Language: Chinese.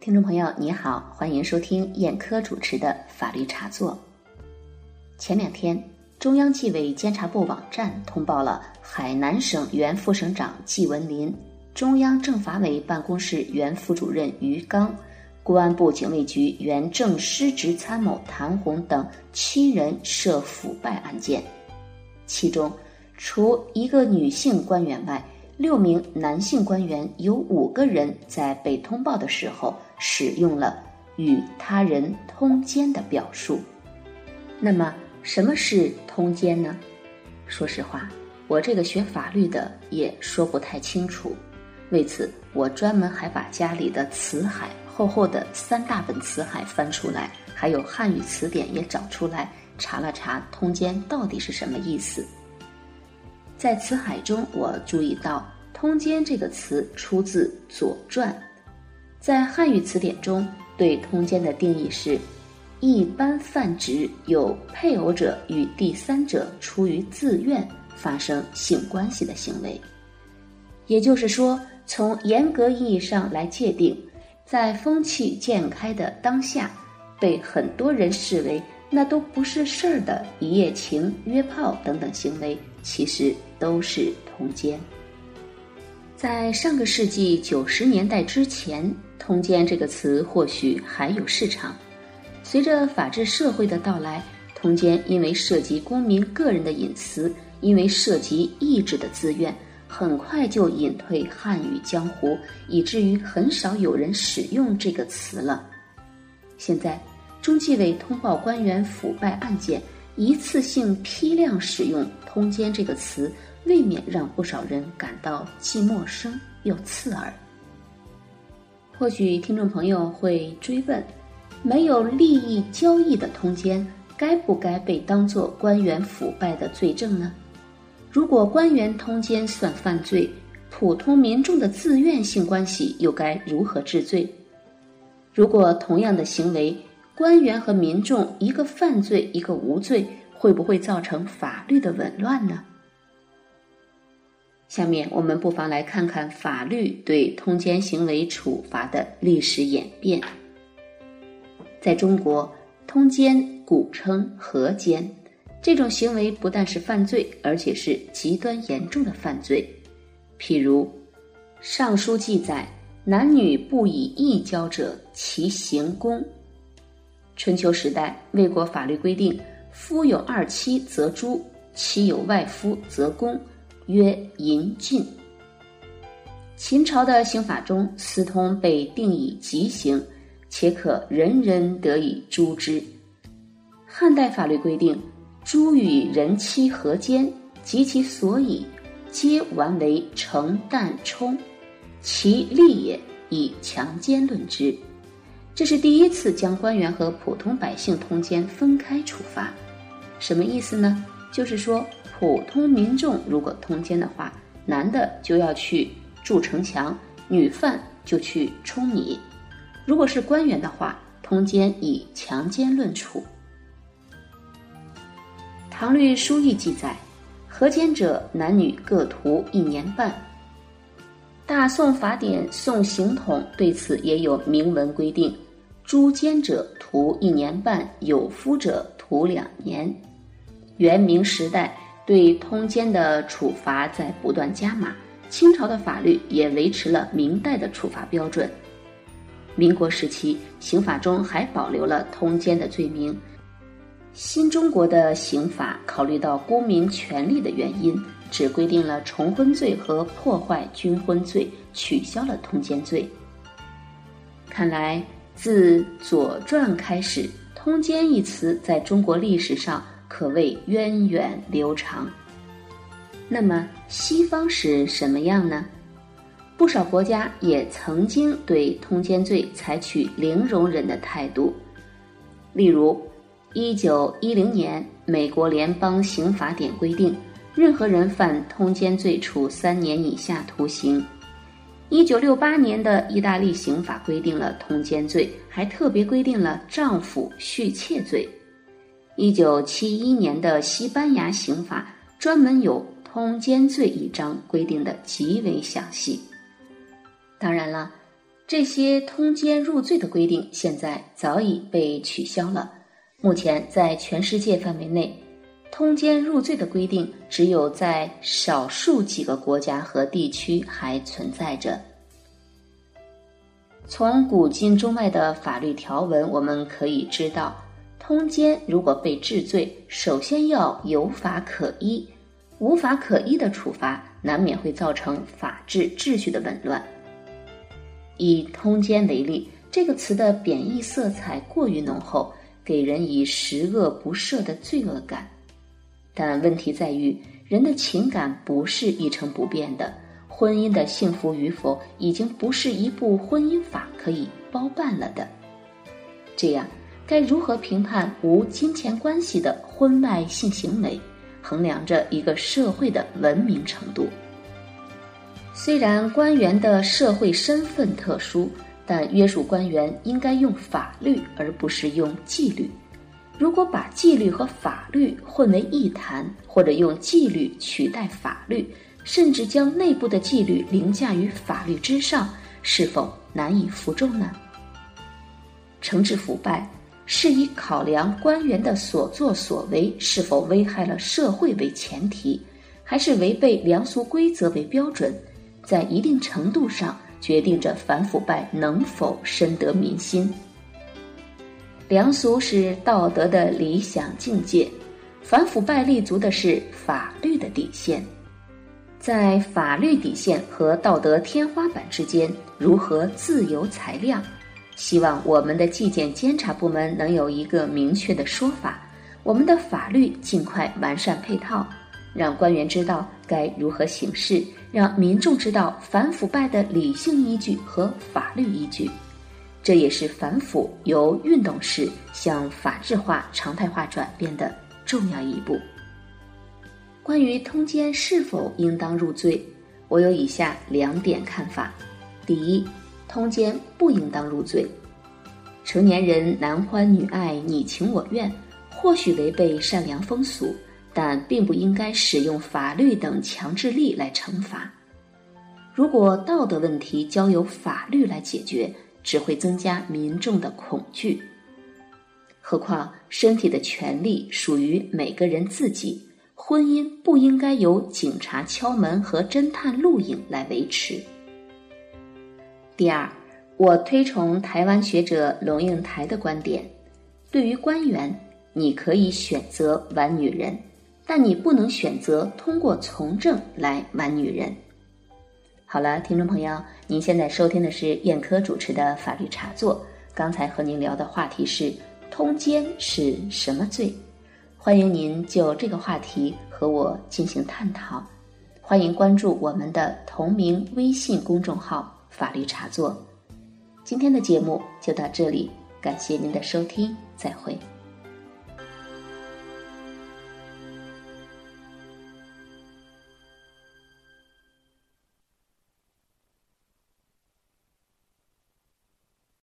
听众朋友，你好，欢迎收听燕科主持的法律茶座。前两天，中央纪委监察部网站通报了海南省原副省长季文林、中央政法委办公室原副主任于刚、公安部警卫局原正师职参谋谭红等七人涉腐败案件，其中除一个女性官员外，六名男性官员有五个人在被通报的时候使用了与他人通奸的表述。那么，什么是通奸呢？说实话，我这个学法律的也说不太清楚。为此，我专门还把家里的词海厚厚的三大本词海翻出来，还有汉语词典也找出来查了查，通奸到底是什么意思。在词海中，我注意到“通奸”这个词出自《左传》。在汉语词典中，对通奸的定义是：一般泛指有配偶者与第三者出于自愿发生性关系的行为。也就是说，从严格意义上来界定，在风气渐开的当下，被很多人视为那都不是事儿的一夜情、约炮等等行为，其实。都是通奸。在上个世纪九十年代之前，“通奸”这个词或许还有市场。随着法治社会的到来，通奸因为涉及公民个人的隐私，因为涉及意志的自愿，很快就隐退汉语江湖，以至于很少有人使用这个词了。现在，中纪委通报官员腐败案件，一次性批量使用“通奸”这个词。未免让不少人感到既陌生又刺耳。或许听众朋友会追问：没有利益交易的通奸，该不该被当作官员腐败的罪证呢？如果官员通奸算犯罪，普通民众的自愿性关系又该如何治罪？如果同样的行为，官员和民众一个犯罪，一个无罪，会不会造成法律的紊乱呢？下面我们不妨来看看法律对通奸行为处罚的历史演变。在中国，通奸古称合奸，这种行为不但是犯罪，而且是极端严重的犯罪。譬如，《尚书》记载：“男女不以义交者，其行宫。”春秋时代，魏国法律规定：夫有二妻则诛，妻有外夫则宫。曰淫禁。秦朝的刑法中，私通被定以极刑，且可人人得以诛之。汉代法律规定，诛与人妻合奸及其所以，皆完为成旦冲，其利也，以强奸论之。这是第一次将官员和普通百姓通奸分开处罚。什么意思呢？就是说。普通民众如果通奸的话，男的就要去筑城墙，女犯就去舂米；如果是官员的话，通奸以强奸论处。唐律疏议记载，合奸者男女各徒一年半。大宋法典《宋刑统》对此也有明文规定：诛奸者徒一年半，有夫者徒两年。元明时代。对通奸的处罚在不断加码，清朝的法律也维持了明代的处罚标准。民国时期，刑法中还保留了通奸的罪名。新中国的刑法考虑到公民权利的原因，只规定了重婚罪和破坏军婚罪，取消了通奸罪。看来，自《左传》开始，“通奸”一词在中国历史上。可谓源远流长。那么西方是什么样呢？不少国家也曾经对通奸罪采取零容忍的态度。例如，一九一零年，美国联邦刑法典规定，任何人犯通奸罪，处三年以下徒刑。一九六八年的意大利刑法规定了通奸罪，还特别规定了丈夫续妾罪。一九七一年的西班牙刑法专门有通奸罪一章，规定的极为详细。当然了，这些通奸入罪的规定现在早已被取消了。目前，在全世界范围内，通奸入罪的规定只有在少数几个国家和地区还存在着。从古今中外的法律条文，我们可以知道，通奸如果被治罪，首先要有法可依，无法可依的处罚，难免会造成法治秩序的紊乱。以通奸为例，这个词的贬义色彩过于浓厚，给人以十恶不赦的罪恶感。但问题在于，人的情感不是一成不变的，婚姻的幸福与否，已经不是一部婚姻法可以包办了的。这样，该如何评判无金钱关系的婚外性行为，衡量着一个社会的文明程度。虽然官员的社会身份特殊，但约束官员应该用法律而不是用纪律。如果把纪律和法律混为一谈，或者用纪律取代法律，甚至将内部的纪律凌驾于法律之上，是否难以服众呢？惩治腐败是以考量官员的所作所为是否危害了社会为前提，还是违背良俗规则为标准？在一定程度上决定着反腐败能否深得民心。良俗是道德的理想境界，反腐败立足的是法律的底线。在法律底线和道德天花板之间，如何自由裁量？希望我们的纪检监察部门能有一个明确的说法，我们的法律尽快完善配套。让官员知道该如何行事，让民众知道反腐败的理性依据和法律依据，这也是反腐由运动式向法治化、常态化转变的重要一步。关于通奸是否应当入罪，我有以下两点看法：第一，通奸不应当入罪。成年人男欢女爱、你情我愿，或许违背善良风俗。但并不应该使用法律等强制力来惩罚。如果道德问题交由法律来解决，只会增加民众的恐惧。何况身体的权利属于每个人自己，婚姻不应该由警察敲门和侦探录影来维持。第二，我推崇台湾学者龙应台的观点：对于官员，你可以选择玩女人。但你不能选择通过从政来玩女人。好了，听众朋友，您现在收听的是燕科主持的法律茶座。刚才和您聊的话题是通奸是什么罪？欢迎您就这个话题和我进行探讨。欢迎关注我们的同名微信公众号“法律茶座”。今天的节目就到这里，感谢您的收听，再会。